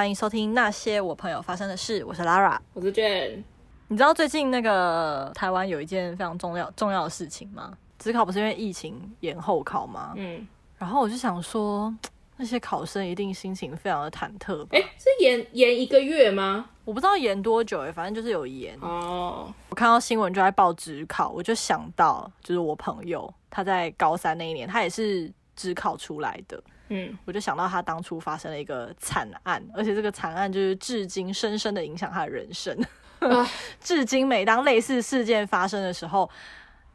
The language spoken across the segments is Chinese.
欢迎收听那些我朋友发生的事。我是 Lara，我是 Jane。你知道最近那个台湾有一件非常重要重要的事情吗？职考不是因为疫情延后考吗？嗯，然后我就想说，那些考生一定心情非常的忐忑。哎、欸，是延延一个月吗？我不知道延多久，哎，反正就是有延。哦，我看到新闻就在报职考，我就想到，就是我朋友他在高三那一年，他也是职考出来的。嗯，我就想到他当初发生了一个惨案，而且这个惨案就是至今深深的影响他的人生。啊、至今每当类似事件发生的时候，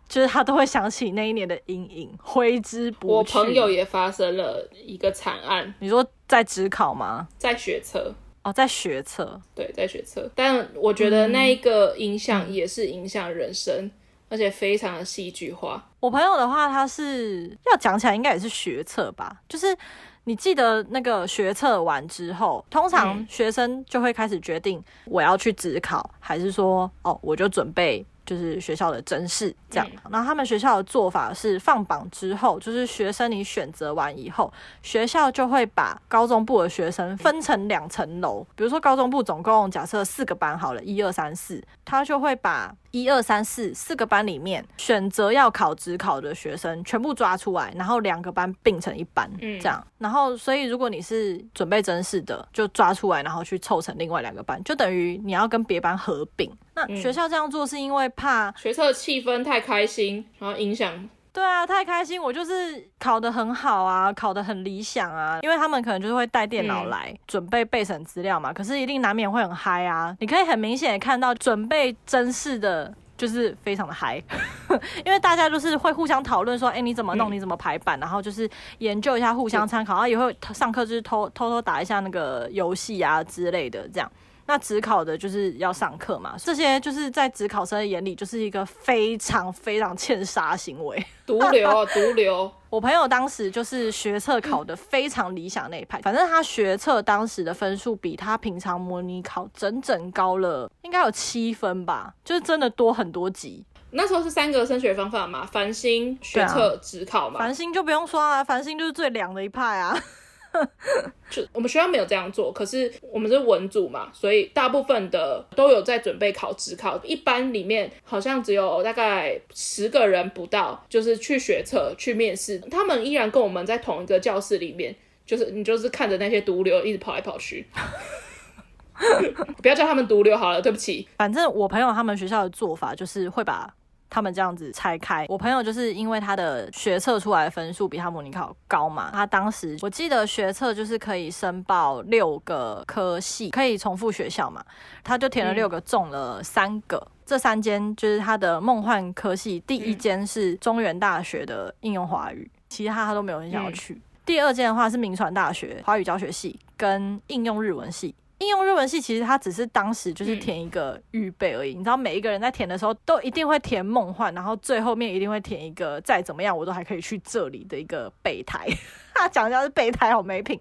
就是他都会想起那一年的阴影，挥之不去。我朋友也发生了一个惨案，你说在职考吗？在学测哦，在学测，对，在学测。但我觉得那一个影响也是影响人生。嗯而且非常的戏剧化。我朋友的话，他是要讲起来，应该也是学测吧。就是你记得那个学测完之后，通常学生就会开始决定我要去职考，还是说哦，我就准备。就是学校的甄试这样，那、嗯、他们学校的做法是放榜之后，就是学生你选择完以后，学校就会把高中部的学生分成两层楼，比如说高中部总共假设四个班好了，一二三四，他就会把一二三四四个班里面选择要考职考的学生全部抓出来，然后两个班并成一班，这样，然后所以如果你是准备真试的，就抓出来，然后去凑成另外两个班，就等于你要跟别班合并。那学校这样做是因为怕学测气氛太开心，然后影响。对啊，太开心，我就是考得很好啊，考得很理想啊。因为他们可能就是会带电脑来、嗯、准备备审资料嘛，可是一定难免会很嗨啊。你可以很明显的看到准备真试的，就是非常的嗨，因为大家就是会互相讨论说，哎、欸，你怎么弄，你怎么排版，然后就是研究一下，互相参考，然后也会上课就是偷偷偷打一下那个游戏啊之类的这样。那指考的就是要上课嘛，这些就是在职考生的眼里就是一个非常非常欠杀行为，毒瘤啊，毒瘤。我朋友当时就是学测考的非常理想那一派，反正他学测当时的分数比他平常模拟考整整高了，应该有七分吧，就是真的多很多级。那时候是三个升学方法嘛，繁星、学测、指考嘛。繁星就不用说啊，繁星就是最凉的一派啊。就我们学校没有这样做，可是我们是文组嘛，所以大部分的都有在准备考职考。一班里面好像只有大概十个人不到，就是去学测去面试，他们依然跟我们在同一个教室里面，就是你就是看着那些毒瘤一直跑来跑去，不要叫他们毒瘤好了，对不起。反正我朋友他们学校的做法就是会把。他们这样子拆开，我朋友就是因为他的学测出来的分数比他模拟考高嘛，他当时我记得学测就是可以申报六个科系，可以重复学校嘛，他就填了六个，中了三个，嗯、这三间就是他的梦幻科系，第一间是中原大学的应用华语，其他他都没有很想要去，嗯、第二间的话是明传大学华语教学系跟应用日文系。应用日文系其实它只是当时就是填一个预备而已，嗯、你知道每一个人在填的时候都一定会填梦幻，然后最后面一定会填一个再怎么样我都还可以去这里的一个备胎。他讲一下是备胎好没品，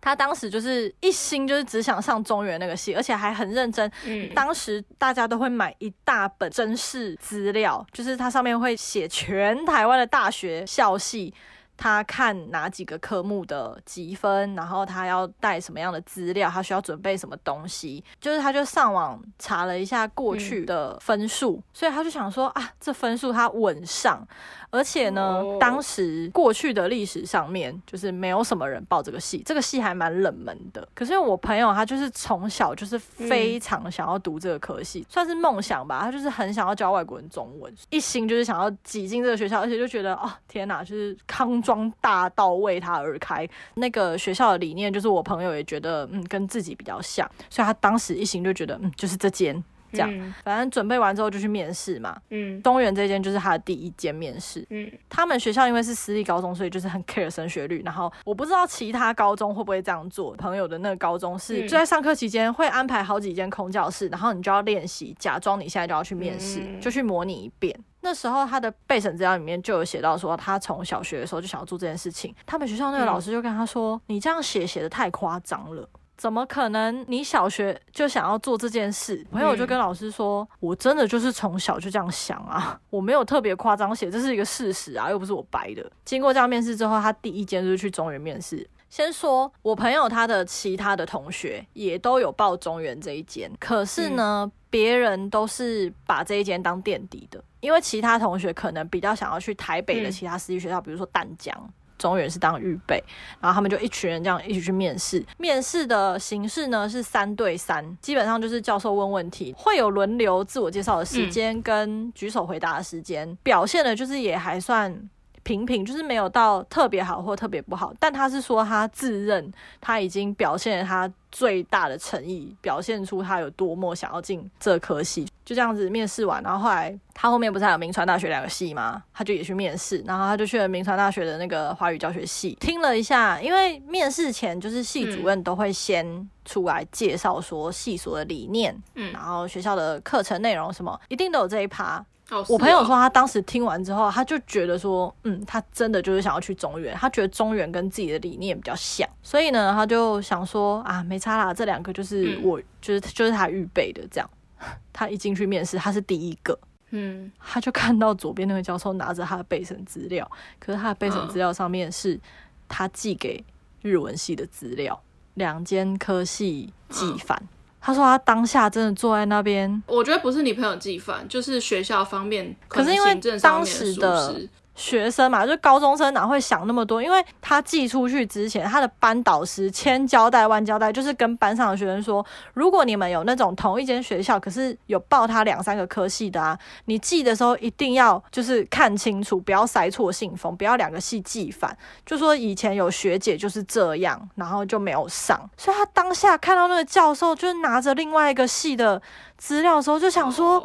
他当时就是一心就是只想上中原那个系，而且还很认真。嗯，当时大家都会买一大本真试资料，就是它上面会写全台湾的大学校系。他看哪几个科目的积分，然后他要带什么样的资料，他需要准备什么东西，就是他就上网查了一下过去的分数，嗯、所以他就想说啊，这分数他稳上。而且呢，哦、当时过去的历史上面就是没有什么人报这个系，这个系还蛮冷门的。可是我朋友他就是从小就是非常想要读这个科系，嗯、算是梦想吧。他就是很想要教外国人中文，一心就是想要挤进这个学校，而且就觉得哦天哪，就是康装大到为他而开。那个学校的理念就是我朋友也觉得嗯跟自己比较像，所以他当时一行就觉得嗯就是这间。这样，反正准备完之后就去面试嘛。嗯，东元这间就是他的第一间面试。嗯，他们学校因为是私立高中，所以就是很 care 升学率。然后我不知道其他高中会不会这样做。朋友的那个高中是就在上课期间会安排好几间空教室，然后你就要练习，假装你现在就要去面试，就去模拟一遍。那时候他的备审资料里面就有写到说，他从小学的时候就想要做这件事情。他们学校那个老师就跟他说：“你这样写写的太夸张了。”怎么可能？你小学就想要做这件事？朋友就跟老师说：“嗯、我真的就是从小就这样想啊，我没有特别夸张写，这是一个事实啊，又不是我掰的。”经过这样面试之后，他第一间就是去中原面试。先说我朋友他的其他的同学也都有报中原这一间，可是呢，别、嗯、人都是把这一间当垫底的，因为其他同学可能比较想要去台北的其他私立学校，嗯、比如说淡江。中原是当预备，然后他们就一群人这样一起去面试。面试的形式呢是三对三，基本上就是教授问问题，会有轮流自我介绍的时间跟举手回答的时间。表现的就是也还算平平，就是没有到特别好或特别不好。但他是说他自认他已经表现了他最大的诚意，表现出他有多么想要进这科系。就这样子面试完，然后后来他后面不是还有名传大学两个系吗？他就也去面试，然后他就去了名传大学的那个华语教学系，听了一下，因为面试前就是系主任都会先出来介绍说系所的理念，嗯，然后学校的课程内容什么，一定都有这一趴。哦，我朋友说他当时听完之后，他就觉得说，嗯，他真的就是想要去中原，他觉得中原跟自己的理念比较像，所以呢，他就想说啊，没差啦，这两个就是我，嗯、就是就是他预备的这样。他一进去面试，他是第一个，嗯，他就看到左边那个教授拿着他的备审资料，可是他的备审资料上面是他寄给日文系的资料，两间科系寄反。嗯、他说他当下真的坐在那边，我觉得不是你朋友自己犯，就是学校方面可，可是因为当时的。学生嘛，就高中生哪会想那么多？因为他寄出去之前，他的班导师千交代万交代，就是跟班上的学生说，如果你们有那种同一间学校，可是有报他两三个科系的啊，你寄的时候一定要就是看清楚，不要塞错信封，不要两个系寄反。就说以前有学姐就是这样，然后就没有上。所以他当下看到那个教授就拿着另外一个系的资料的时候，就想说。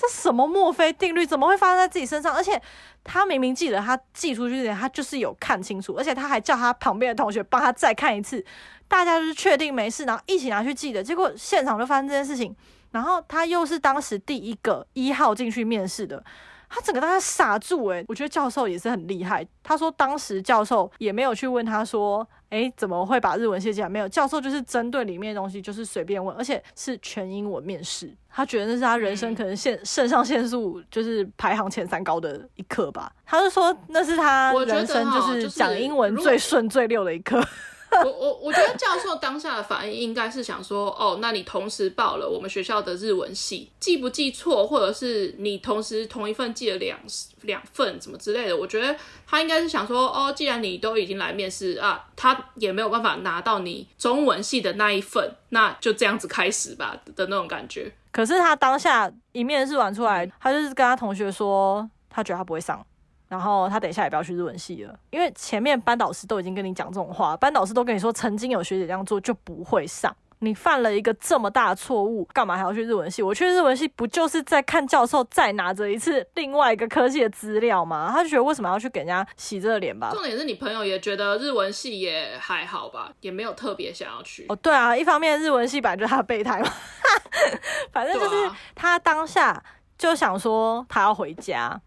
这什么墨菲定律？怎么会发生在自己身上？而且他明明记得他寄出去之前，他就是有看清楚，而且他还叫他旁边的同学帮他再看一次，大家就是确定没事，然后一起拿去寄的。结果现场就发生这件事情，然后他又是当时第一个一号进去面试的。他整个大家傻住诶、欸，我觉得教授也是很厉害。他说当时教授也没有去问他说，诶，怎么会把日文写进来？没有，教授就是针对里面的东西就是随便问，而且是全英文面试。他觉得那是他人生可能肾肾上腺素就是排行前三高的一课吧。他就说那是他人生就是讲英文最顺最溜的一课。我我我觉得教授当下的反应应该是想说，哦，那你同时报了我们学校的日文系，记不记错，或者是你同时同一份寄了两两份，什么之类的。我觉得他应该是想说，哦，既然你都已经来面试啊，他也没有办法拿到你中文系的那一份，那就这样子开始吧的那种感觉。可是他当下一面试完出来，他就是跟他同学说，他觉得他不会上。然后他等一下也不要去日文系了，因为前面班导师都已经跟你讲这种话，班导师都跟你说，曾经有学姐这样做就不会上。你犯了一个这么大的错误，干嘛还要去日文系？我去日文系不就是在看教授再拿着一次另外一个科系的资料吗？他就觉得为什么要去给人家洗这个脸吧？重点是你朋友也觉得日文系也还好吧，也没有特别想要去。哦，对啊，一方面日文系本来就是他的备胎嘛，反正就是他当下就想说他要回家。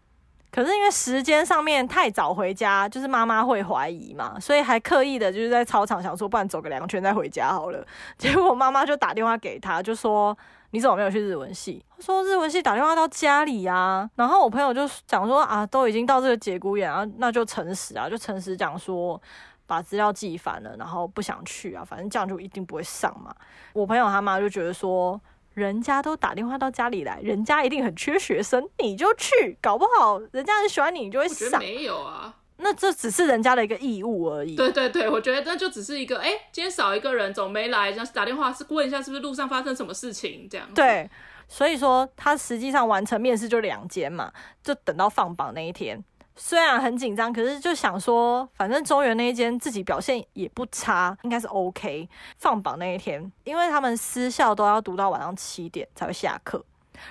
可是因为时间上面太早回家，就是妈妈会怀疑嘛，所以还刻意的就是在操场想说，不然走个两圈再回家好了。结果妈妈就打电话给他，就说你怎么没有去日文系？他说日文系打电话到家里啊。然后我朋友就讲说啊，都已经到这个节骨眼啊，那就诚实啊，就诚实讲说把资料寄反了，然后不想去啊，反正这样就一定不会上嘛。我朋友他妈就觉得说。人家都打电话到家里来，人家一定很缺学生，你就去，搞不好人家很喜欢你，你就会上。没有啊，那这只是人家的一个义务而已。对对对，我觉得那就只是一个，哎、欸，今天少一个人，总没来，这样打电话是问一下是不是路上发生什么事情这样。对，所以说他实际上完成面试就两间嘛，就等到放榜那一天。虽然很紧张，可是就想说，反正中原那一间自己表现也不差，应该是 OK。放榜那一天，因为他们私校都要读到晚上七点才会下课，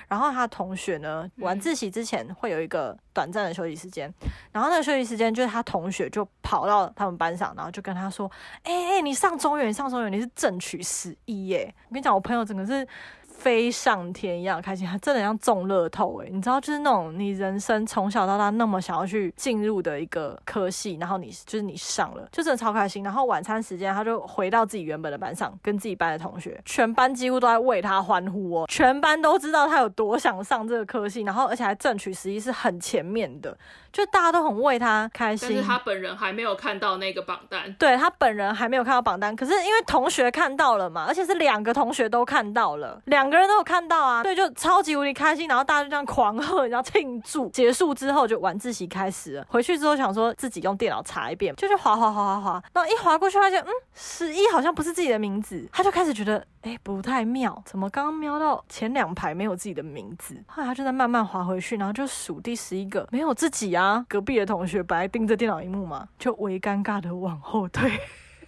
然后他同学呢，晚自习之前会有一个短暂的休息时间，嗯、然后那个休息时间就是他同学就跑到他们班上，然后就跟他说：“哎、欸、哎、欸，你上中原，你上中原，你是正取十一耶！”我跟你讲，我朋友整个是。飞上天一样开心，他真的像中乐透诶，你知道，就是那种你人生从小到大那么想要去进入的一个科系，然后你就是你上了，就真的超开心。然后晚餐时间，他就回到自己原本的班上，跟自己班的同学，全班几乎都在为他欢呼哦，全班都知道他有多想上这个科系，然后而且还争取实力是很前面的，就大家都很为他开心。但是他本人还没有看到那个榜单，对，他本人还没有看到榜单，可是因为同学看到了嘛，而且是两个同学都看到了，两个人都有看到啊，对，就超级无敌开心，然后大家就这样狂喝，然后庆祝。结束之后就晚自习开始了，回去之后想说自己用电脑查一遍，就去滑滑滑滑滑，然后一滑过去发现，嗯，十一好像不是自己的名字，他就开始觉得，哎，不太妙，怎么刚刚瞄到前两排没有自己的名字？后来他就在慢慢滑回去，然后就数第十一个，没有自己啊，隔壁的同学本来盯着电脑荧幕嘛，就微尴尬的往后退。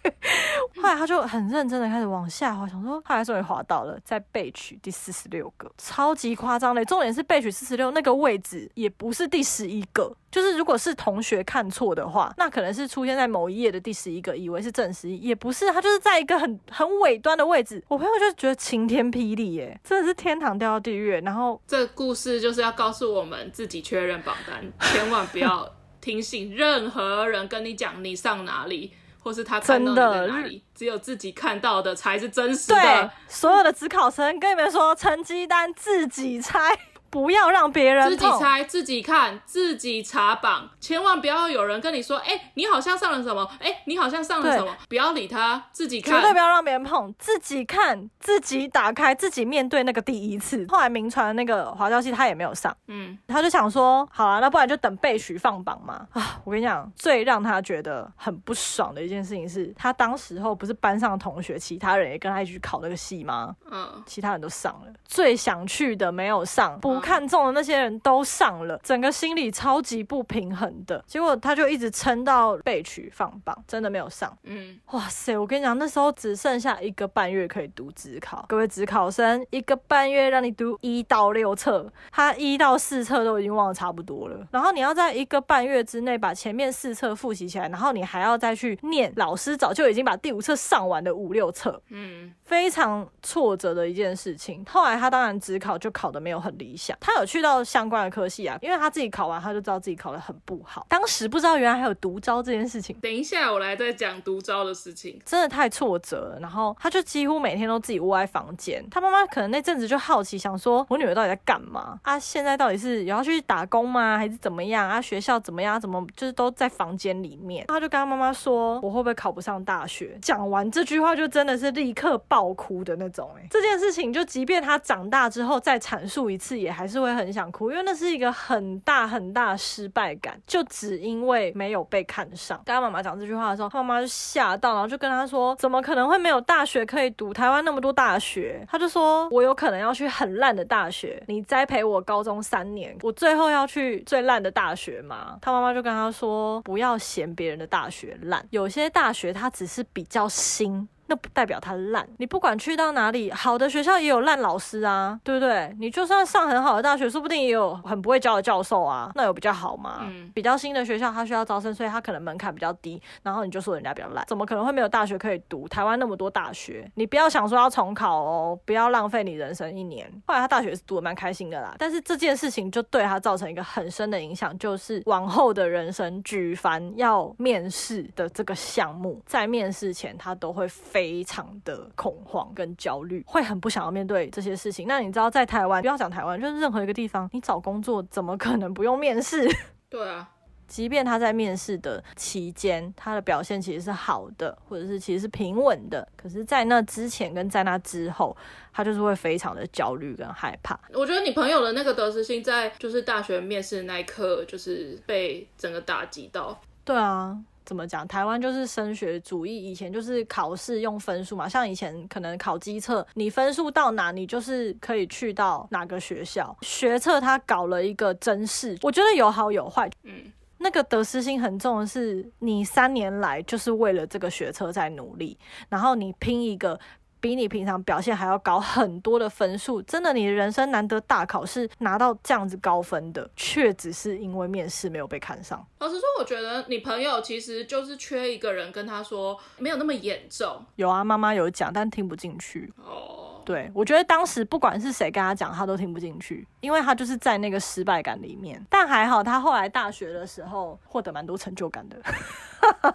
后来他就很认真的开始往下滑，想说后来终于滑到了，在备取第四十六个，超级夸张的。重点是备取四十六那个位置也不是第十一个，就是如果是同学看错的话，那可能是出现在某一页的第十一个，以为是正十一，也不是，他就是在一个很很尾端的位置。我朋友就觉得晴天霹雳，耶，真的是天堂掉到地狱。然后这个故事就是要告诉我们自己确认榜单，千万不要听信任何人跟你讲你上哪里。或是他看到你在哪里，只有自己看到的才是真实的。对，所有的职考生跟你们说，成绩单自己猜。不要让别人自己猜、自己看、自己查榜，千万不要有人跟你说：“哎、欸，你好像上了什么？哎、欸，你好像上了什么？”不要理他，自己看，绝对不要让别人碰，自己看，自己打开，自己面对那个第一次。后来名传的那个华教系他也没有上，嗯，他就想说：“好啊，那不然就等被取放榜嘛。”啊，我跟你讲，最让他觉得很不爽的一件事情是他当时候不是班上的同学，其他人也跟他一起去考那个系吗？嗯，其他人都上了，最想去的没有上，不。看中的那些人都上了，整个心里超级不平衡的。结果他就一直撑到被取放榜，真的没有上。嗯，哇塞！我跟你讲，那时候只剩下一个半月可以读职考。各位职考生，一个半月让你读一到六册，他一到四册都已经忘得差不多了。然后你要在一个半月之内把前面四册复习起来，然后你还要再去念老师早就已经把第五册上完的五六册。嗯，非常挫折的一件事情。后来他当然职考就考得没有很理想，他有去到相关的科系啊，因为他自己考完，他就知道自己考得很不好。当时不知道原来还有独招这件事情。等一下，我来再讲独招的事情，真的太挫折了。然后他就几乎每天都自己窝在房间。他妈妈可能那阵子就好奇，想说我女儿到底在干嘛啊？现在到底是有要去打工吗？还是怎么样啊？学校怎么样？怎么就是都在房间里面？他就跟他妈妈说：“我会不会考不上大学？”讲完这句话，就真的是立刻爆哭的那种。哎，这件事情就即便他长大之后再阐述一次，也还还是会很。想哭，因为那是一个很大很大失败感，就只因为没有被看上。跟他妈妈讲这句话的时候，他妈妈就吓到，然后就跟他说：“怎么可能会没有大学可以读？台湾那么多大学。”他就说：“我有可能要去很烂的大学，你栽培我高中三年，我最后要去最烂的大学吗？”他妈妈就跟他说：“不要嫌别人的大学烂，有些大学它只是比较新。”那不代表他烂，你不管去到哪里，好的学校也有烂老师啊，对不对？你就算上很好的大学，说不定也有很不会教的教授啊，那有比较好吗？嗯，比较新的学校，他需要招生，所以他可能门槛比较低，然后你就说人家比较烂，怎么可能会没有大学可以读？台湾那么多大学，你不要想说要重考哦，不要浪费你人生一年。后来他大学是读得蛮开心的啦，但是这件事情就对他造成一个很深的影响，就是往后的人生，举凡要面试的这个项目，在面试前他都会。非常的恐慌跟焦虑，会很不想要面对这些事情。那你知道，在台湾，不要讲台湾，就是任何一个地方，你找工作怎么可能不用面试？对啊，即便他在面试的期间，他的表现其实是好的，或者是其实是平稳的，可是，在那之前跟在那之后，他就是会非常的焦虑跟害怕。我觉得你朋友的那个得失心，在就是大学面试那一刻，就是被整个打击到。对啊。怎么讲？台湾就是升学主义，以前就是考试用分数嘛。像以前可能考基测，你分数到哪，你就是可以去到哪个学校。学测他搞了一个真试，我觉得有好有坏。嗯，那个得失心很重的是，你三年来就是为了这个学测在努力，然后你拼一个。比你平常表现还要高很多的分数。真的，你的人生难得大考是拿到这样子高分的，却只是因为面试没有被看上。老实说，我觉得你朋友其实就是缺一个人跟他说，没有那么严重。有啊，妈妈有讲，但听不进去。哦，对，我觉得当时不管是谁跟他讲，他都听不进去，因为他就是在那个失败感里面。但还好，他后来大学的时候获得蛮多成就感的。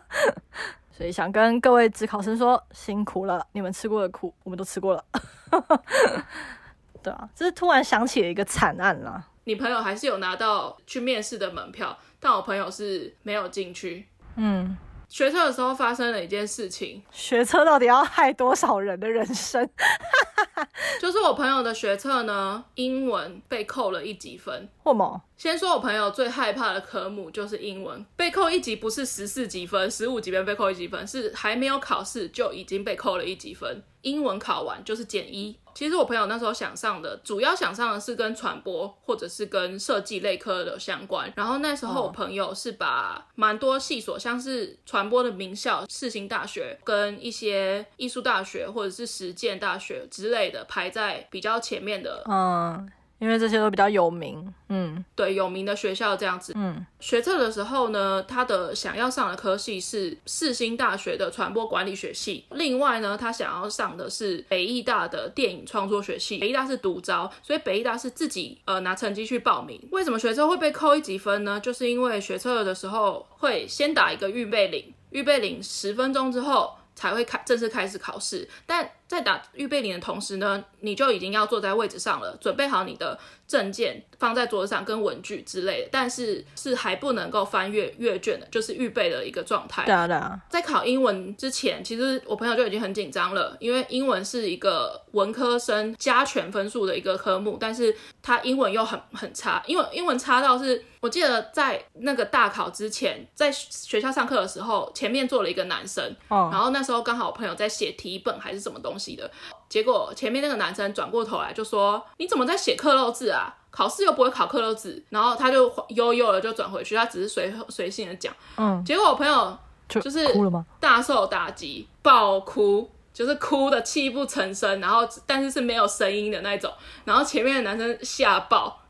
所以想跟各位职考生说，辛苦了，你们吃过的苦，我们都吃过了。对啊，这是突然想起了一个惨案啦。你朋友还是有拿到去面试的门票，但我朋友是没有进去。嗯，学车的时候发生了一件事情。学车到底要害多少人的人生？就是我朋友的学测呢，英文被扣了一级分。为什么？先说我朋友最害怕的科目就是英文，被扣一级不是十四级分、十五级分被扣一级分，是还没有考试就已经被扣了一级分。英文考完就是减一。其实我朋友那时候想上的，主要想上的是跟传播或者是跟设计类科的相关。然后那时候我朋友是把蛮多系所，像是传播的名校世新大学，跟一些艺术大学或者是实践大学之类的排在比较前面的。嗯。因为这些都比较有名，嗯，对，有名的学校这样子，嗯，学测的时候呢，他的想要上的科系是世新大学的传播管理学系，另外呢，他想要上的是北艺大的电影创作学系，北艺大是独招，所以北艺大是自己呃拿成绩去报名。为什么学测会被扣一级分呢？就是因为学测的时候会先打一个预备铃，预备铃十分钟之后才会开正式开始考试，但在打预备铃的同时呢，你就已经要坐在位置上了，准备好你的证件放在桌子上跟文具之类的，但是是还不能够翻阅阅卷的，就是预备的一个状态。对啊，对啊。在考英文之前，其实我朋友就已经很紧张了，因为英文是一个文科生加权分数的一个科目，但是他英文又很很差，因为英文差到是，我记得在那个大考之前，在学校上课的时候，前面坐了一个男生，哦，然后那时候刚好我朋友在写题本还是什么东西的。结果前面那个男生转过头来就说：“你怎么在写克漏字啊？考试又不会考克漏字。”然后他就悠悠的就转回去，他只是随随性的讲。嗯，结果我朋友就是哭了吗？大受打击，爆哭，就是哭的泣不成声，然后但是是没有声音的那种。然后前面的男生吓爆。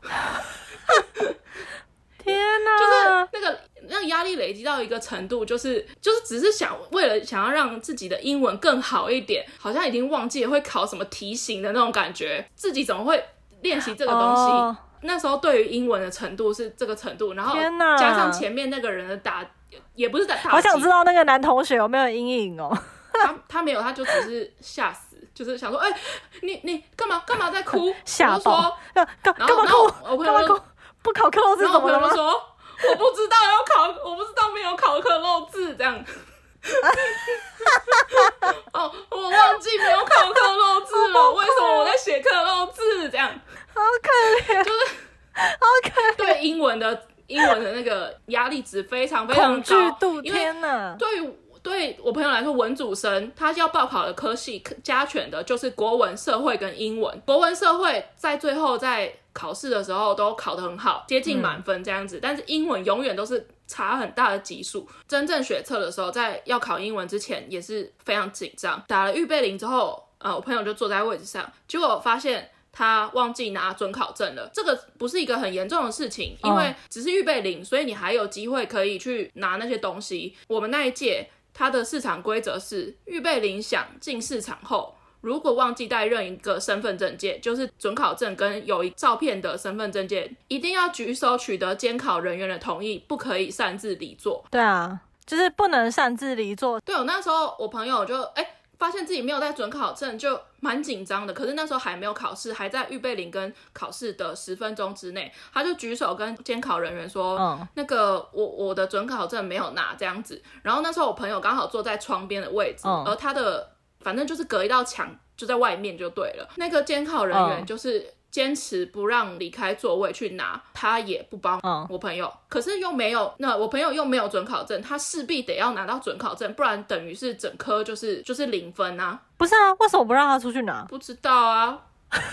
天哪！就是那个那压力累积到一个程度，就是就是只是想为了想要让自己的英文更好一点，好像已经忘记了会考什么题型的那种感觉，自己怎么会练习这个东西？Oh. 那时候对于英文的程度是这个程度，然后加上前面那个人的打，也不是打，好想知道那个男同学有没有阴影哦？他他没有，他就只是吓死，就是想说，哎、欸，你你干嘛干嘛在哭？吓爆！干干嘛哭？干嘛哭？不考克漏字怎么了吗？我说我不知道要考，我不知道没有考克漏字这样。哦，我忘记没有考克漏字了，为什么我在写克漏字这样？好可怜，就是好可怜。对英文的英文的那个压力值非常非常高，天哪！对于对我朋友来说，文主生他要报考的科系加权的就是国文、社会跟英文。国文、社会在最后在考试的时候都考得很好，接近满分这样子。嗯、但是英文永远都是差很大的级数。真正学测的时候，在要考英文之前也是非常紧张。打了预备铃之后，呃，我朋友就坐在位置上，结果发现他忘记拿准考证了。这个不是一个很严重的事情，因为只是预备铃，所以你还有机会可以去拿那些东西。我们那一届。它的市场规则是预备铃响进市场后，如果忘记带任一个身份证件，就是准考证跟有一照片的身份证件，一定要举手取得监考人员的同意，不可以擅自离座。对啊，就是不能擅自离座。对，我那时候我朋友就哎。欸发现自己没有带准考证，就蛮紧张的。可是那时候还没有考试，还在预备铃跟考试的十分钟之内，他就举手跟监考人员说：“嗯，那个我我的准考证没有拿这样子。”然后那时候我朋友刚好坐在窗边的位置，嗯，而他的反正就是隔一道墙就在外面就对了。那个监考人员就是。坚持不让离开座位去拿，他也不帮我朋友，嗯、可是又没有，那我朋友又没有准考证，他势必得要拿到准考证，不然等于是整科就是就是零分啊。不是啊，为什么不让他出去拿？不知道啊，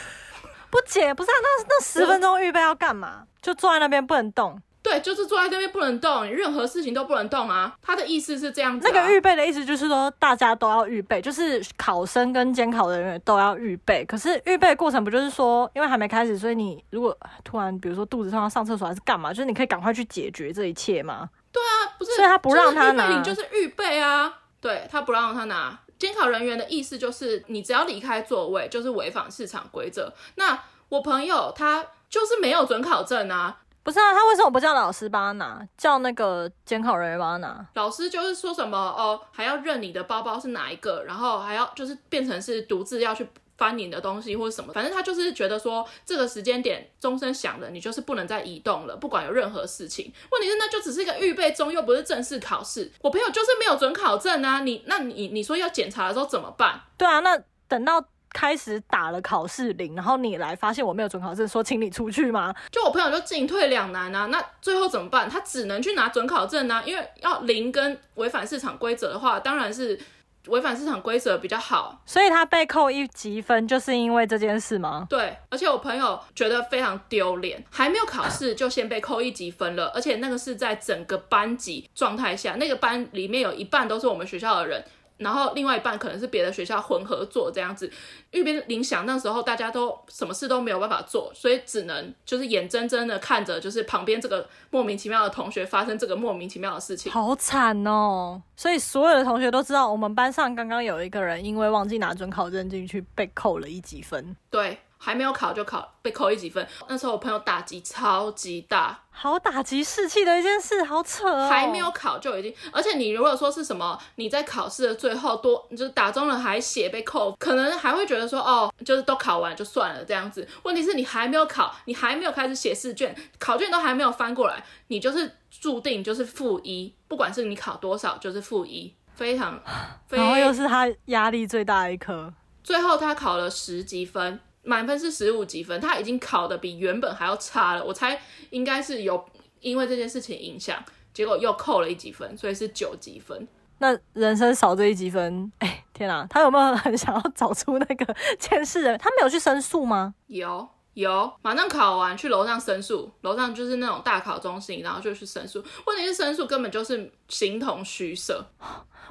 不解，不是啊，那那十分钟预备要干嘛？就坐在那边不能动。对，就是坐在这边不能动，你任何事情都不能动啊。他的意思是这样子、啊。那个预备的意思就是说，大家都要预备，就是考生跟监考人员都要预备。可是预备过程不就是说，因为还没开始，所以你如果突然比如说肚子痛要上厕所还是干嘛，就是你可以赶快去解决这一切吗？对啊，不是，所以他不让他拿，就是预备啊。对，他不让他拿。监考人员的意思就是，你只要离开座位，就是违反市场规则。那我朋友他就是没有准考证啊。不是啊，他为什么不叫老师帮他拿，叫那个监考人员帮他拿？老师就是说什么哦，还要认你的包包是哪一个，然后还要就是变成是独自要去翻你的东西或者什么，反正他就是觉得说这个时间点钟声响了，你就是不能再移动了，不管有任何事情。问题是那就只是一个预备中，又不是正式考试。我朋友就是没有准考证啊，你那你你说要检查的时候怎么办？对啊，那等到。开始打了考试铃，然后你来发现我没有准考证，说请你出去吗？就我朋友就进退两难啊，那最后怎么办？他只能去拿准考证啊，因为要零跟违反市场规则的话，当然是违反市场规则比较好。所以他被扣一级分，就是因为这件事吗？对，而且我朋友觉得非常丢脸，还没有考试就先被扣一级分了，而且那个是在整个班级状态下，那个班里面有一半都是我们学校的人。然后另外一半可能是别的学校混合做这样子，玉边铃响那时候大家都什么事都没有办法做，所以只能就是眼睁睁的看着就是旁边这个莫名其妙的同学发生这个莫名其妙的事情，好惨哦！所以所有的同学都知道，我们班上刚刚有一个人因为忘记拿准考证进去被扣了一级分。对。还没有考就考，被扣一几分。那时候我朋友打击超级大，好打击士气的一件事，好扯哦。还没有考就已经，而且你如果说是什么，你在考试的最后多，就是打中了还写被扣，可能还会觉得说哦，就是都考完就算了这样子。问题是你还没有考，你还没有开始写试卷，考卷都还没有翻过来，你就是注定就是负一，不管是你考多少就是负一，非常，非常。然后又是他压力最大的一科，最后他考了十几分。满分是十五级分，他已经考的比原本还要差了。我猜应该是有因为这件事情影响，结果又扣了一几分，所以是九级分。那人生少这一级分，哎、欸，天啊！他有没有很想要找出那个 监视人？他没有去申诉吗？有有，马上考完去楼上申诉，楼上就是那种大考中心，然后就去申诉。问题是申诉根本就是形同虚设。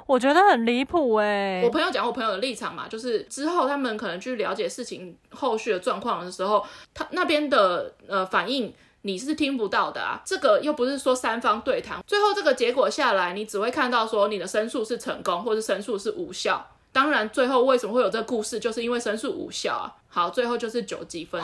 我觉得很离谱哎！我朋友讲我朋友的立场嘛，就是之后他们可能去了解事情后续的状况的时候，他那边的呃反应你是听不到的啊。这个又不是说三方对谈，最后这个结果下来，你只会看到说你的申诉是成功，或是申诉是无效。当然，最后为什么会有这个故事，就是因为申诉无效啊。好，最后就是九级分，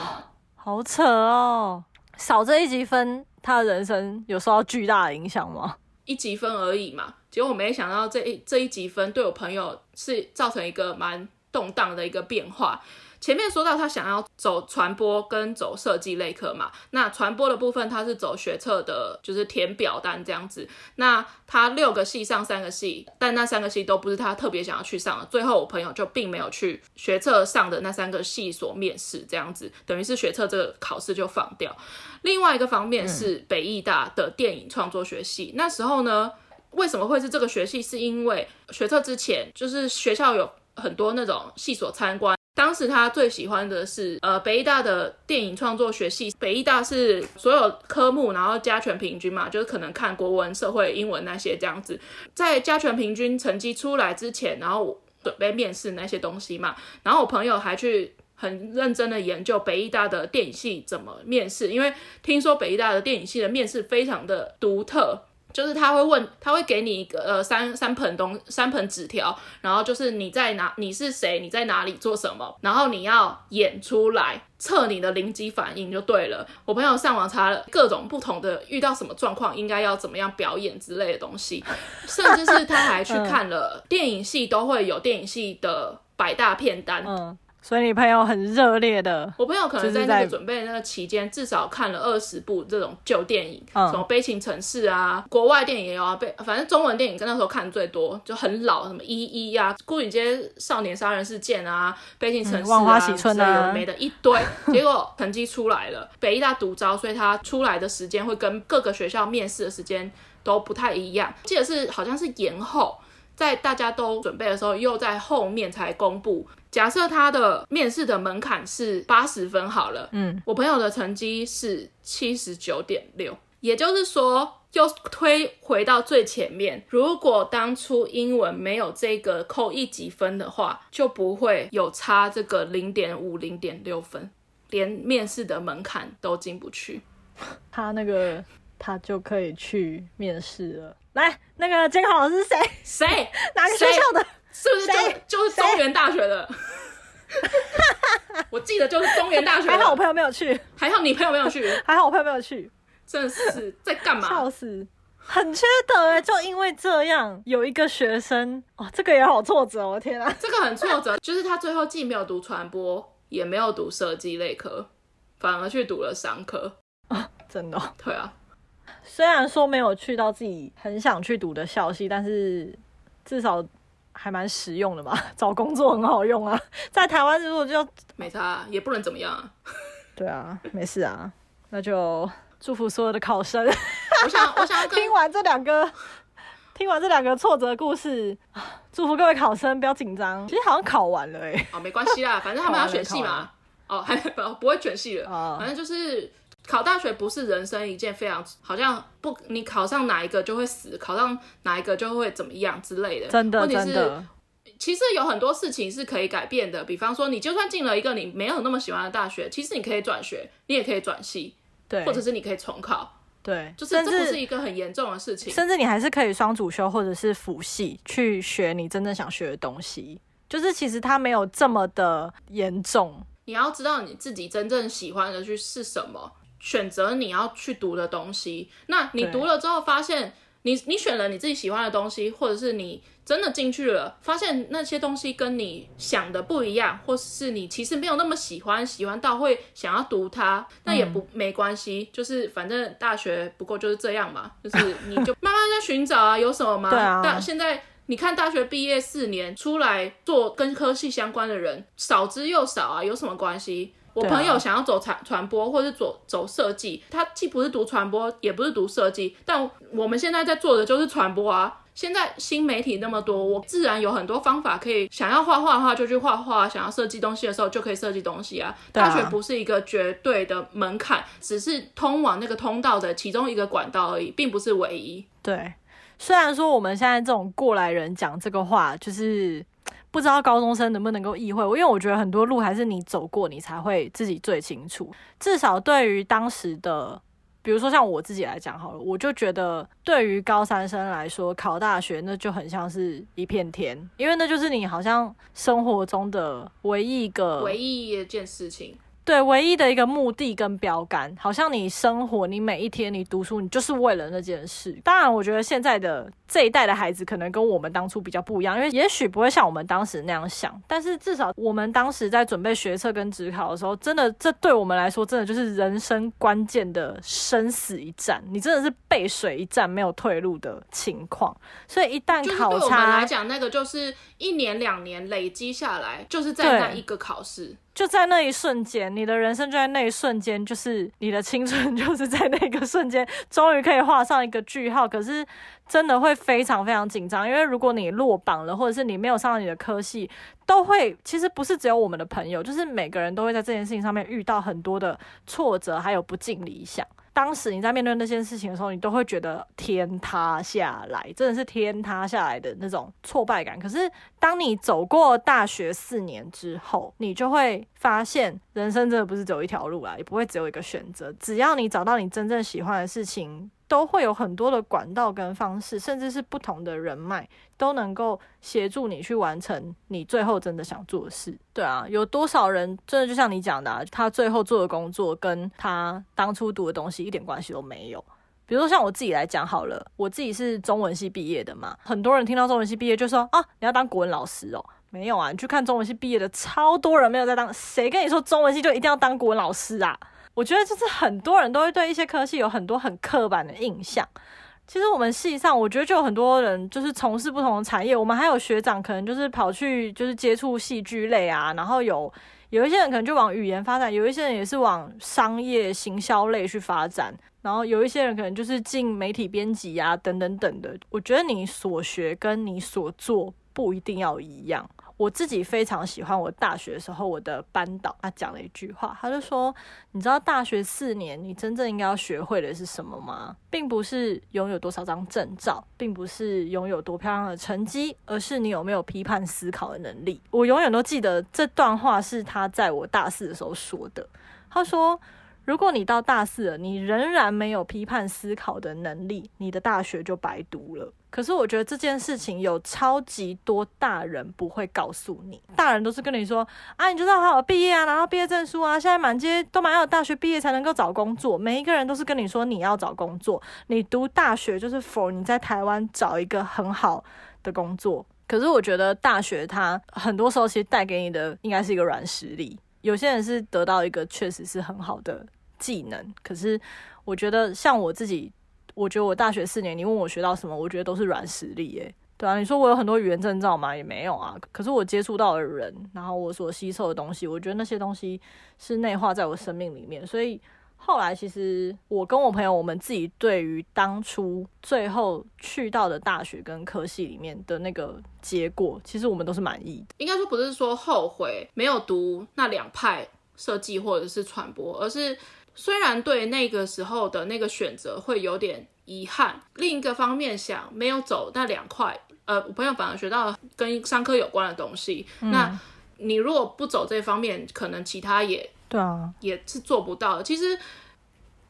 好扯哦！少这一积分，他的人生有受到巨大的影响吗？一积分而已嘛。结果我没想到这一这一积分对我朋友是造成一个蛮动荡的一个变化。前面说到他想要走传播跟走设计类科嘛，那传播的部分他是走学测的，就是填表单这样子。那他六个系上三个系，但那三个系都不是他特别想要去上的。最后我朋友就并没有去学测上的那三个系所面试，这样子等于是学测这个考试就放掉。另外一个方面是北艺大的电影创作学系，那时候呢。为什么会是这个学系？是因为学测之前，就是学校有很多那种系所参观。当时他最喜欢的是呃北艺大的电影创作学系。北艺大是所有科目然后加权平均嘛，就是可能看国文、社会、英文那些这样子。在加权平均成绩出来之前，然后准备面试那些东西嘛。然后我朋友还去很认真的研究北艺大的电影系怎么面试，因为听说北艺大的电影系的面试非常的独特。就是他会问，他会给你一个呃三三盆东三盆纸条，然后就是你在哪，你是谁，你在哪里做什么，然后你要演出来测你的临机反应就对了。我朋友上网查了各种不同的遇到什么状况应该要怎么样表演之类的东西，甚至是他还去看了电影系都会有电影系的百大片单。嗯所以你朋友很热烈的，我朋友可能在那个准备的那个期间，至少看了二十部这种旧电影，嗯，什么《悲情城市》啊，国外电影也有啊，被反正中文电影跟那时候看最多，就很老，什么《一一》啊，《牯岭街少年杀人事件》啊，《悲情城市》啊，万花喜春啊，没的一堆。结果成绩出来了，北艺大独招，所以他出来的时间会跟各个学校面试的时间都不太一样，记得是好像是延后。在大家都准备的时候，又在后面才公布。假设他的面试的门槛是八十分好了，嗯，我朋友的成绩是七十九点六，也就是说，又推回到最前面，如果当初英文没有这个扣一级分的话，就不会有差这个零点五、零点六分，连面试的门槛都进不去。他那个他就可以去面试了。来，那个监考老师是谁？谁？哪个学校的？是不是就就是中原大学的？我记得就是中原大学。还好我朋友没有去，还好你朋友没有去，还好我朋友没有去。真的是在干嘛？笑死，很缺德哎！就因为这样，有一个学生哦，这个也好挫折，我天啊，这个很挫折，就是他最后既没有读传播，也没有读设计类科，反而去读了商科啊！真的？对啊。虽然说没有去到自己很想去读的校系，但是至少还蛮实用的嘛，找工作很好用啊。在台湾如果就没差，也不能怎么样啊。对啊，没事啊，那就。祝福所有的考生。我想，我想 听完这两个，听完这两个挫折故事，祝福各位考生不要紧张。其实好像考完了哎、欸。哦，没关系啦，反正他们要选系嘛。哦，还不不会选系了。哦。反正就是考大学不是人生一件非常好像不，你考上哪一个就会死，考上哪一个就会怎么样之类的。真的，问题是真的。其实有很多事情是可以改变的，比方说，你就算进了一个你没有那么喜欢的大学，其实你可以转学，你也可以转系。对，或者是你可以重考，对，就是这不是一个很严重的事情，甚至你还是可以双主修或者是辅系去学你真正想学的东西，就是其实它没有这么的严重。你要知道你自己真正喜欢的去是什么，选择你要去读的东西。那你读了之后发现你你选了你自己喜欢的东西，或者是你。真的进去了，发现那些东西跟你想的不一样，或是你其实没有那么喜欢，喜欢到会想要读它，那也不、嗯、没关系，就是反正大学不过就是这样嘛，就是你就慢慢在寻找啊，有什么吗？对啊。但现在你看大学毕业四年出来做跟科系相关的人少之又少啊，有什么关系？我朋友想要走传传播，或是走走设计，他既不是读传播，也不是读设计，但我们现在在做的就是传播啊。现在新媒体那么多，我自然有很多方法可以。想要画画的话，就去画画；想要设计东西的时候，就可以设计东西啊。大学不是一个绝对的门槛，只是通往那个通道的其中一个管道而已，并不是唯一。对，虽然说我们现在这种过来人讲这个话，就是不知道高中生能不能够意会。因为我觉得很多路还是你走过，你才会自己最清楚。至少对于当时的。比如说像我自己来讲好了，我就觉得对于高三生来说，考大学那就很像是一片天，因为那就是你好像生活中的唯一一个唯一一件事情。对，唯一的一个目的跟标杆，好像你生活，你每一天你读书，你就是为了那件事。当然，我觉得现在的这一代的孩子可能跟我们当初比较不一样，因为也许不会像我们当时那样想。但是至少我们当时在准备学测跟职考的时候，真的，这对我们来说，真的就是人生关键的生死一战。你真的是背水一战，没有退路的情况。所以一旦考差，来讲，那个就是一年两年累积下来，就是在那一个考试。就在那一瞬间，你的人生就在那一瞬间，就是你的青春，就是在那个瞬间，终于可以画上一个句号。可是真的会非常非常紧张，因为如果你落榜了，或者是你没有上你的科系，都会其实不是只有我们的朋友，就是每个人都会在这件事情上面遇到很多的挫折，还有不尽理想。当时你在面对那件事情的时候，你都会觉得天塌下来，真的是天塌下来的那种挫败感。可是当你走过大学四年之后，你就会发现，人生真的不是只有一条路啊，也不会只有一个选择。只要你找到你真正喜欢的事情。都会有很多的管道跟方式，甚至是不同的人脉，都能够协助你去完成你最后真的想做的事。对啊，有多少人真的就像你讲的啊，他最后做的工作跟他当初读的东西一点关系都没有。比如说像我自己来讲好了，我自己是中文系毕业的嘛，很多人听到中文系毕业就说啊，你要当国文老师哦。没有啊，你去看中文系毕业的超多人没有在当，谁跟你说中文系就一定要当国文老师啊？我觉得就是很多人都会对一些科系有很多很刻板的印象。其实我们系上，我觉得就有很多人就是从事不同的产业。我们还有学长可能就是跑去就是接触戏剧类啊，然后有有一些人可能就往语言发展，有一些人也是往商业行销类去发展，然后有一些人可能就是进媒体编辑啊等等等的。我觉得你所学跟你所做不一定要一样。我自己非常喜欢我大学的时候，我的班导他讲了一句话，他就说：“你知道大学四年你真正应该要学会的是什么吗？并不是拥有多少张证照，并不是拥有多漂亮的成绩，而是你有没有批判思考的能力。”我永远都记得这段话是他在我大四的时候说的。他说：“如果你到大四了，你仍然没有批判思考的能力，你的大学就白读了。”可是我觉得这件事情有超级多大人不会告诉你，大人都是跟你说啊，你就是要好好毕业啊，拿到毕业证书啊。现在满街都蛮要有大学毕业才能够找工作，每一个人都是跟你说你要找工作，你读大学就是 for 你在台湾找一个很好的工作。可是我觉得大学它很多时候其实带给你的应该是一个软实力，有些人是得到一个确实是很好的技能，可是我觉得像我自己。我觉得我大学四年，你问我学到什么，我觉得都是软实力耶。对啊，你说我有很多语言证照吗？也没有啊。可是我接触到的人，然后我所吸收的东西，我觉得那些东西是内化在我生命里面。所以后来，其实我跟我朋友，我们自己对于当初最后去到的大学跟科系里面的那个结果，其实我们都是满意的。应该说不是说后悔没有读那两派设计或者是传播，而是。虽然对那个时候的那个选择会有点遗憾，另一个方面想没有走那两块，呃，我朋友反而学到跟商科有关的东西。嗯、那你如果不走这方面，可能其他也对啊，也是做不到的。其实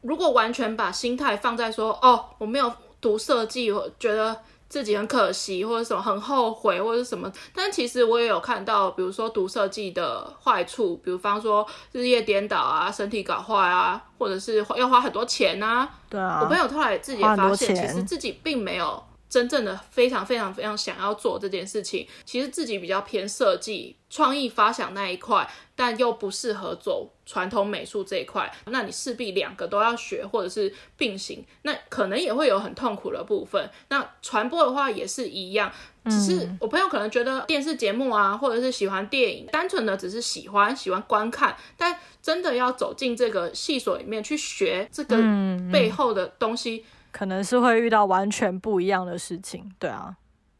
如果完全把心态放在说，哦，我没有读设计，我觉得。自己很可惜，或者什么很后悔，或者什么，但其实我也有看到，比如说读设计的坏处，比方说日夜颠倒啊，身体搞坏啊，或者是要花很多钱啊。对啊。我朋友后来自己也发现，其实自己并没有。真正的非常非常非常想要做这件事情，其实自己比较偏设计、创意发想那一块，但又不适合走传统美术这一块。那你势必两个都要学，或者是并行，那可能也会有很痛苦的部分。那传播的话也是一样，只是我朋友可能觉得电视节目啊，或者是喜欢电影，单纯的只是喜欢喜欢观看，但真的要走进这个系所里面去学这个背后的东西。可能是会遇到完全不一样的事情，对啊，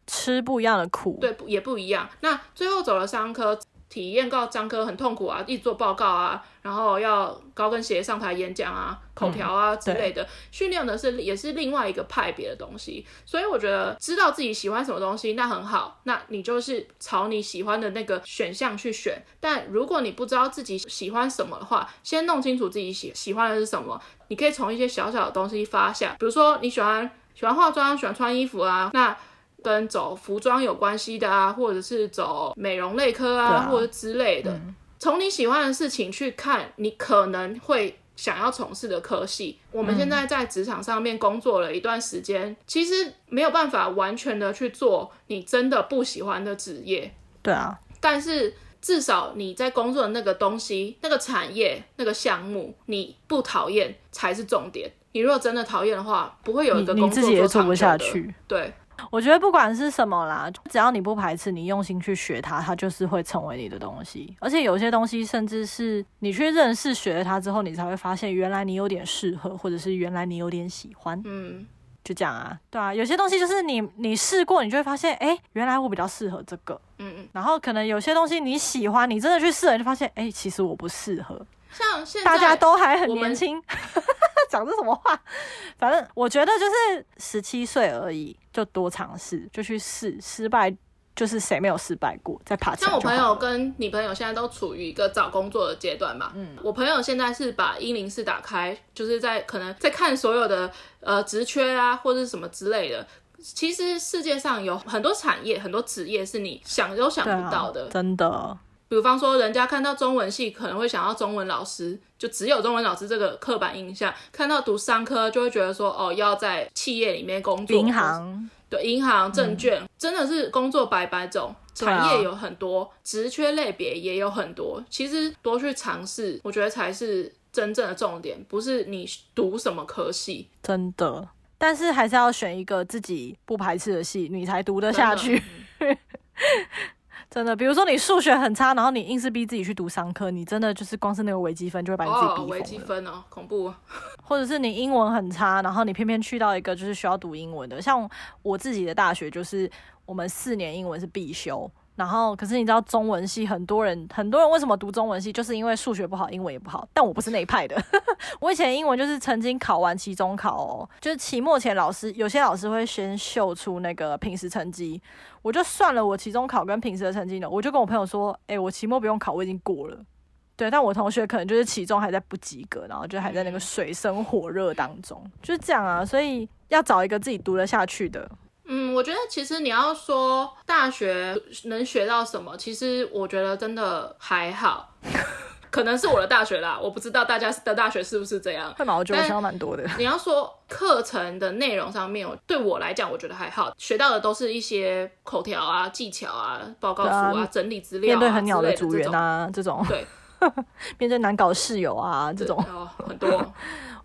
吃不一样的苦，对，也不一样。那最后走了商科，体验到商科很痛苦啊，一直做报告啊，然后要高跟鞋上台演讲啊，口条啊之类的，嗯、训练的是也是另外一个派别的东西。所以我觉得知道自己喜欢什么东西，那很好，那你就是朝你喜欢的那个选项去选。但如果你不知道自己喜欢什么的话，先弄清楚自己喜喜欢的是什么。你可以从一些小小的东西发想，比如说你喜欢喜欢化妆，喜欢穿衣服啊，那跟走服装有关系的啊，或者是走美容类科啊，啊或者之类的。从、嗯、你喜欢的事情去看，你可能会想要从事的科系。我们现在在职场上面工作了一段时间，嗯、其实没有办法完全的去做你真的不喜欢的职业。对啊，但是。至少你在工作的那个东西、那个产业、那个项目，你不讨厌才是重点。你如果真的讨厌的话，不会有一个工作也做不下去。对，我觉得不管是什么啦，只要你不排斥，你用心去学它，它就是会成为你的东西。而且有些东西，甚至是你去认识、学了它之后，你才会发现原来你有点适合，或者是原来你有点喜欢。嗯。就这样啊，对啊，有些东西就是你你试过，你就会发现，哎、欸，原来我比较适合这个，嗯嗯，然后可能有些东西你喜欢，你真的去试了，你就发现，哎、欸，其实我不适合。像现在大家都还很年轻，讲这什么话？反正我觉得就是十七岁而已，就多尝试，就去试，失败。就是谁没有失败过，在爬。像我朋友跟你朋友现在都处于一个找工作的阶段嘛。嗯，我朋友现在是把一零四打开，就是在可能在看所有的呃职缺啊，或者是什么之类的。其实世界上有很多产业，很多职业是你想都想不到的。啊，真的。比方说，人家看到中文系可能会想到中文老师，就只有中文老师这个刻板印象。看到读商科就会觉得说，哦，要在企业里面工作，银行。对，银行、证券、嗯、真的是工作百百种，产业有很多，职、啊、缺类别也有很多。其实多去尝试，我觉得才是真正的重点，不是你读什么科系。真的，但是还是要选一个自己不排斥的系，你才读得下去。真的，比如说你数学很差，然后你硬是逼自己去读商科，你真的就是光是那个微积分就会把你自己逼疯。哦，微积分哦，恐怖。或者是你英文很差，然后你偏偏去到一个就是需要读英文的，像我自己的大学就是我们四年英文是必修，然后，可是你知道中文系很多人，很多人为什么读中文系，就是因为数学不好，英文也不好。但我不是那一派的，我以前英文就是曾经考完期中考哦，就是期末前老师有些老师会先秀出那个平时成绩，我就算了我期中考跟平时的成绩呢，我就跟我朋友说，哎，我期末不用考，我已经过了。对，但我同学可能就是期中还在不及格，然后就还在那个水深火热当中，就是这样啊。所以要找一个自己读得下去的。嗯，我觉得其实你要说大学能学到什么，其实我觉得真的还好，可能是我的大学啦，我不知道大家的大学是不是这样。会吗？我觉得学到蛮多的。你要说课程的内容上面，对我来讲，我觉得还好，学到的都是一些口条啊、技巧啊、报告书啊、啊整理资料、啊、面对很鸟的组员啊这种。对，面对难搞室友啊这种，哦、很多。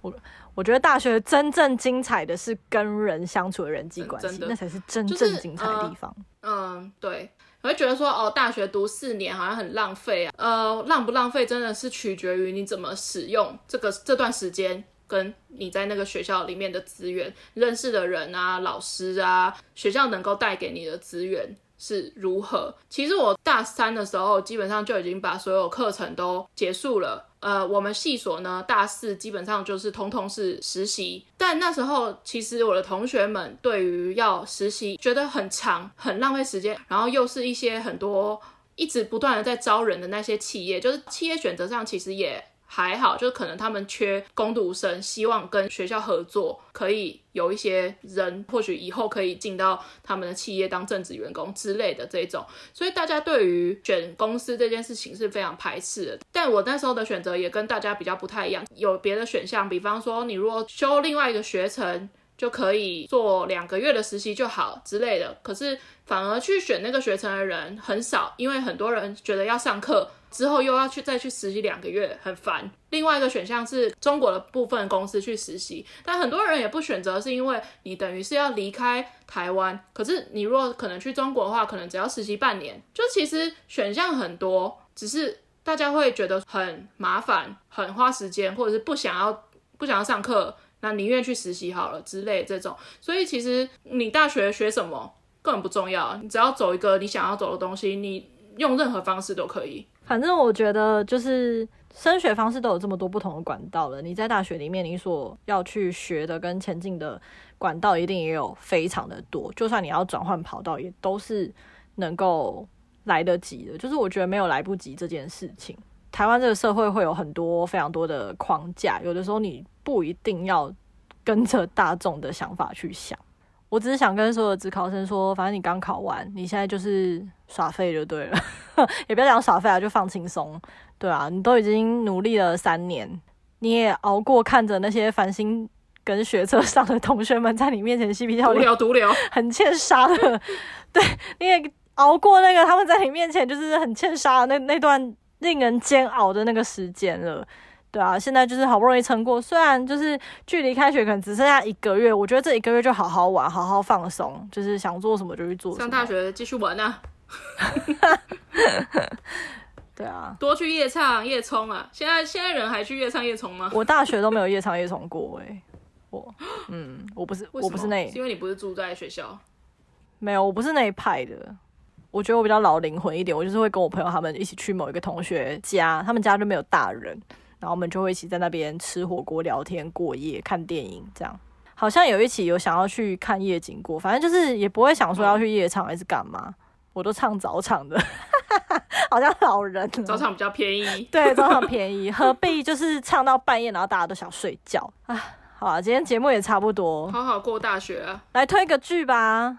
我。我觉得大学真正精彩的是跟人相处的人际关系，嗯，那才是真正精彩的地方。就是呃、嗯，对，我会觉得说，哦，大学读四年好像很浪费啊。呃，浪不浪费真的是取决于你怎么使用这个这段时间，跟你在那个学校里面的资源、认识的人啊、老师啊、学校能够带给你的资源是如何。其实我大三的时候，基本上就已经把所有课程都结束了。呃，我们系所呢，大四基本上就是通通是实习，但那时候其实我的同学们对于要实习觉得很长，很浪费时间，然后又是一些很多一直不断的在招人的那些企业，就是企业选择上其实也。还好，就是可能他们缺攻读生，希望跟学校合作，可以有一些人，或许以后可以进到他们的企业当正职员工之类的这种。所以大家对于选公司这件事情是非常排斥的。但我那时候的选择也跟大家比较不太一样，有别的选项，比方说你如果修另外一个学程，就可以做两个月的实习就好之类的。可是反而去选那个学程的人很少，因为很多人觉得要上课。之后又要去再去实习两个月，很烦。另外一个选项是中国的部分公司去实习，但很多人也不选择，是因为你等于是要离开台湾。可是你如果可能去中国的话，可能只要实习半年。就其实选项很多，只是大家会觉得很麻烦、很花时间，或者是不想要不想要上课，那宁愿去实习好了之类这种。所以其实你大学学什么根本不重要，你只要走一个你想要走的东西，你用任何方式都可以。反正我觉得，就是升学方式都有这么多不同的管道了。你在大学里面，你所要去学的跟前进的管道一定也有非常的多。就算你要转换跑道，也都是能够来得及的。就是我觉得没有来不及这件事情。台湾这个社会会有很多非常多的框架，有的时候你不一定要跟着大众的想法去想。我只是想跟所有的指考生说，反正你刚考完，你现在就是耍废就对了，也不要讲耍废啊，就放轻松，对啊，你都已经努力了三年，你也熬过看着那些繁星跟学测上的同学们在你面前嬉皮笑脸，毒瘤毒瘤，很欠杀的，对，你也熬过那个他们在你面前就是很欠杀的那那段令人煎熬的那个时间了。对啊，现在就是好不容易撑过，虽然就是距离开学可能只剩下一个月，我觉得这一个月就好好玩，好好放松，就是想做什么就去做。上大学继续玩啊！对啊，多去夜唱夜冲啊！现在现在人还去夜唱夜冲吗？我大学都没有夜唱夜冲过哎、欸，我嗯，我不是我不是那，是因为你不是住在学校？没有，我不是那一派的。我觉得我比较老灵魂一点，我就是会跟我朋友他们一起去某一个同学家，他们家就没有大人。然后我们就会一起在那边吃火锅、聊天、过夜、看电影，这样。好像有一起有想要去看夜景过，反正就是也不会想说要去夜场还是干嘛。我都唱早场的，好像老人。早场比较便宜，对，早场便宜，何必就是唱到半夜，然后大家都想睡觉啊？好啊，今天节目也差不多，好好过大学啊。来推个剧吧，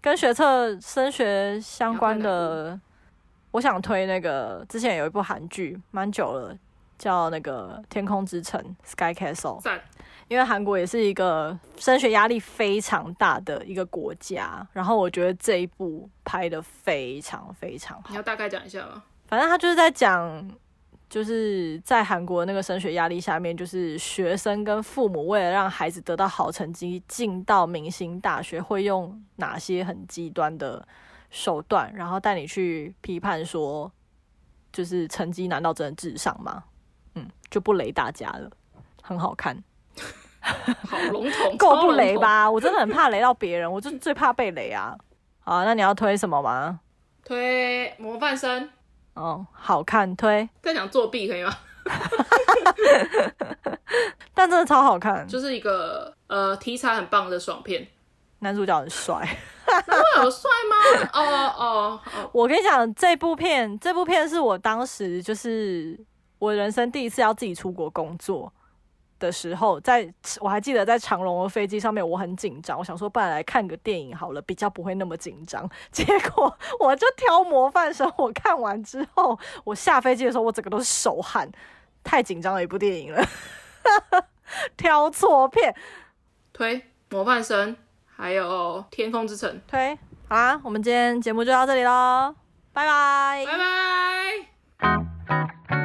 跟学测升学相关的，我想推那个之前有一部韩剧，蛮久了。叫那个天空之城 Sky Castle，因为韩国也是一个升学压力非常大的一个国家，然后我觉得这一部拍的非常非常好。你要大概讲一下吗？反正他就是在讲，就是在韩国那个升学压力下面，就是学生跟父母为了让孩子得到好成绩，进到明星大学，会用哪些很极端的手段，然后带你去批判说，就是成绩难道真的至上吗？嗯，就不雷大家了，很好看，好笼统，够不雷吧？我真的很怕雷到别人，我就最怕被雷啊！好啊，那你要推什么吗？推模范生。哦，好看，推。在讲作弊可以吗？但真的超好看，就是一个呃题材很棒的爽片，男主角很帅。男主角帅吗？哦哦哦！我跟你讲，这部片，这部片是我当时就是我人生第一次要自己出国工作的时候，在我还记得在长荣的飞机上面，我很紧张，我想说，不然来看个电影好了，比较不会那么紧张。结果我就挑模范生，我看完之后，我下飞机的时候，我整个都是手汗，太紧张了一部电影了。挑错片，推模范生，还有天空之城，推好啦，我们今天节目就到这里喽，拜拜，拜拜。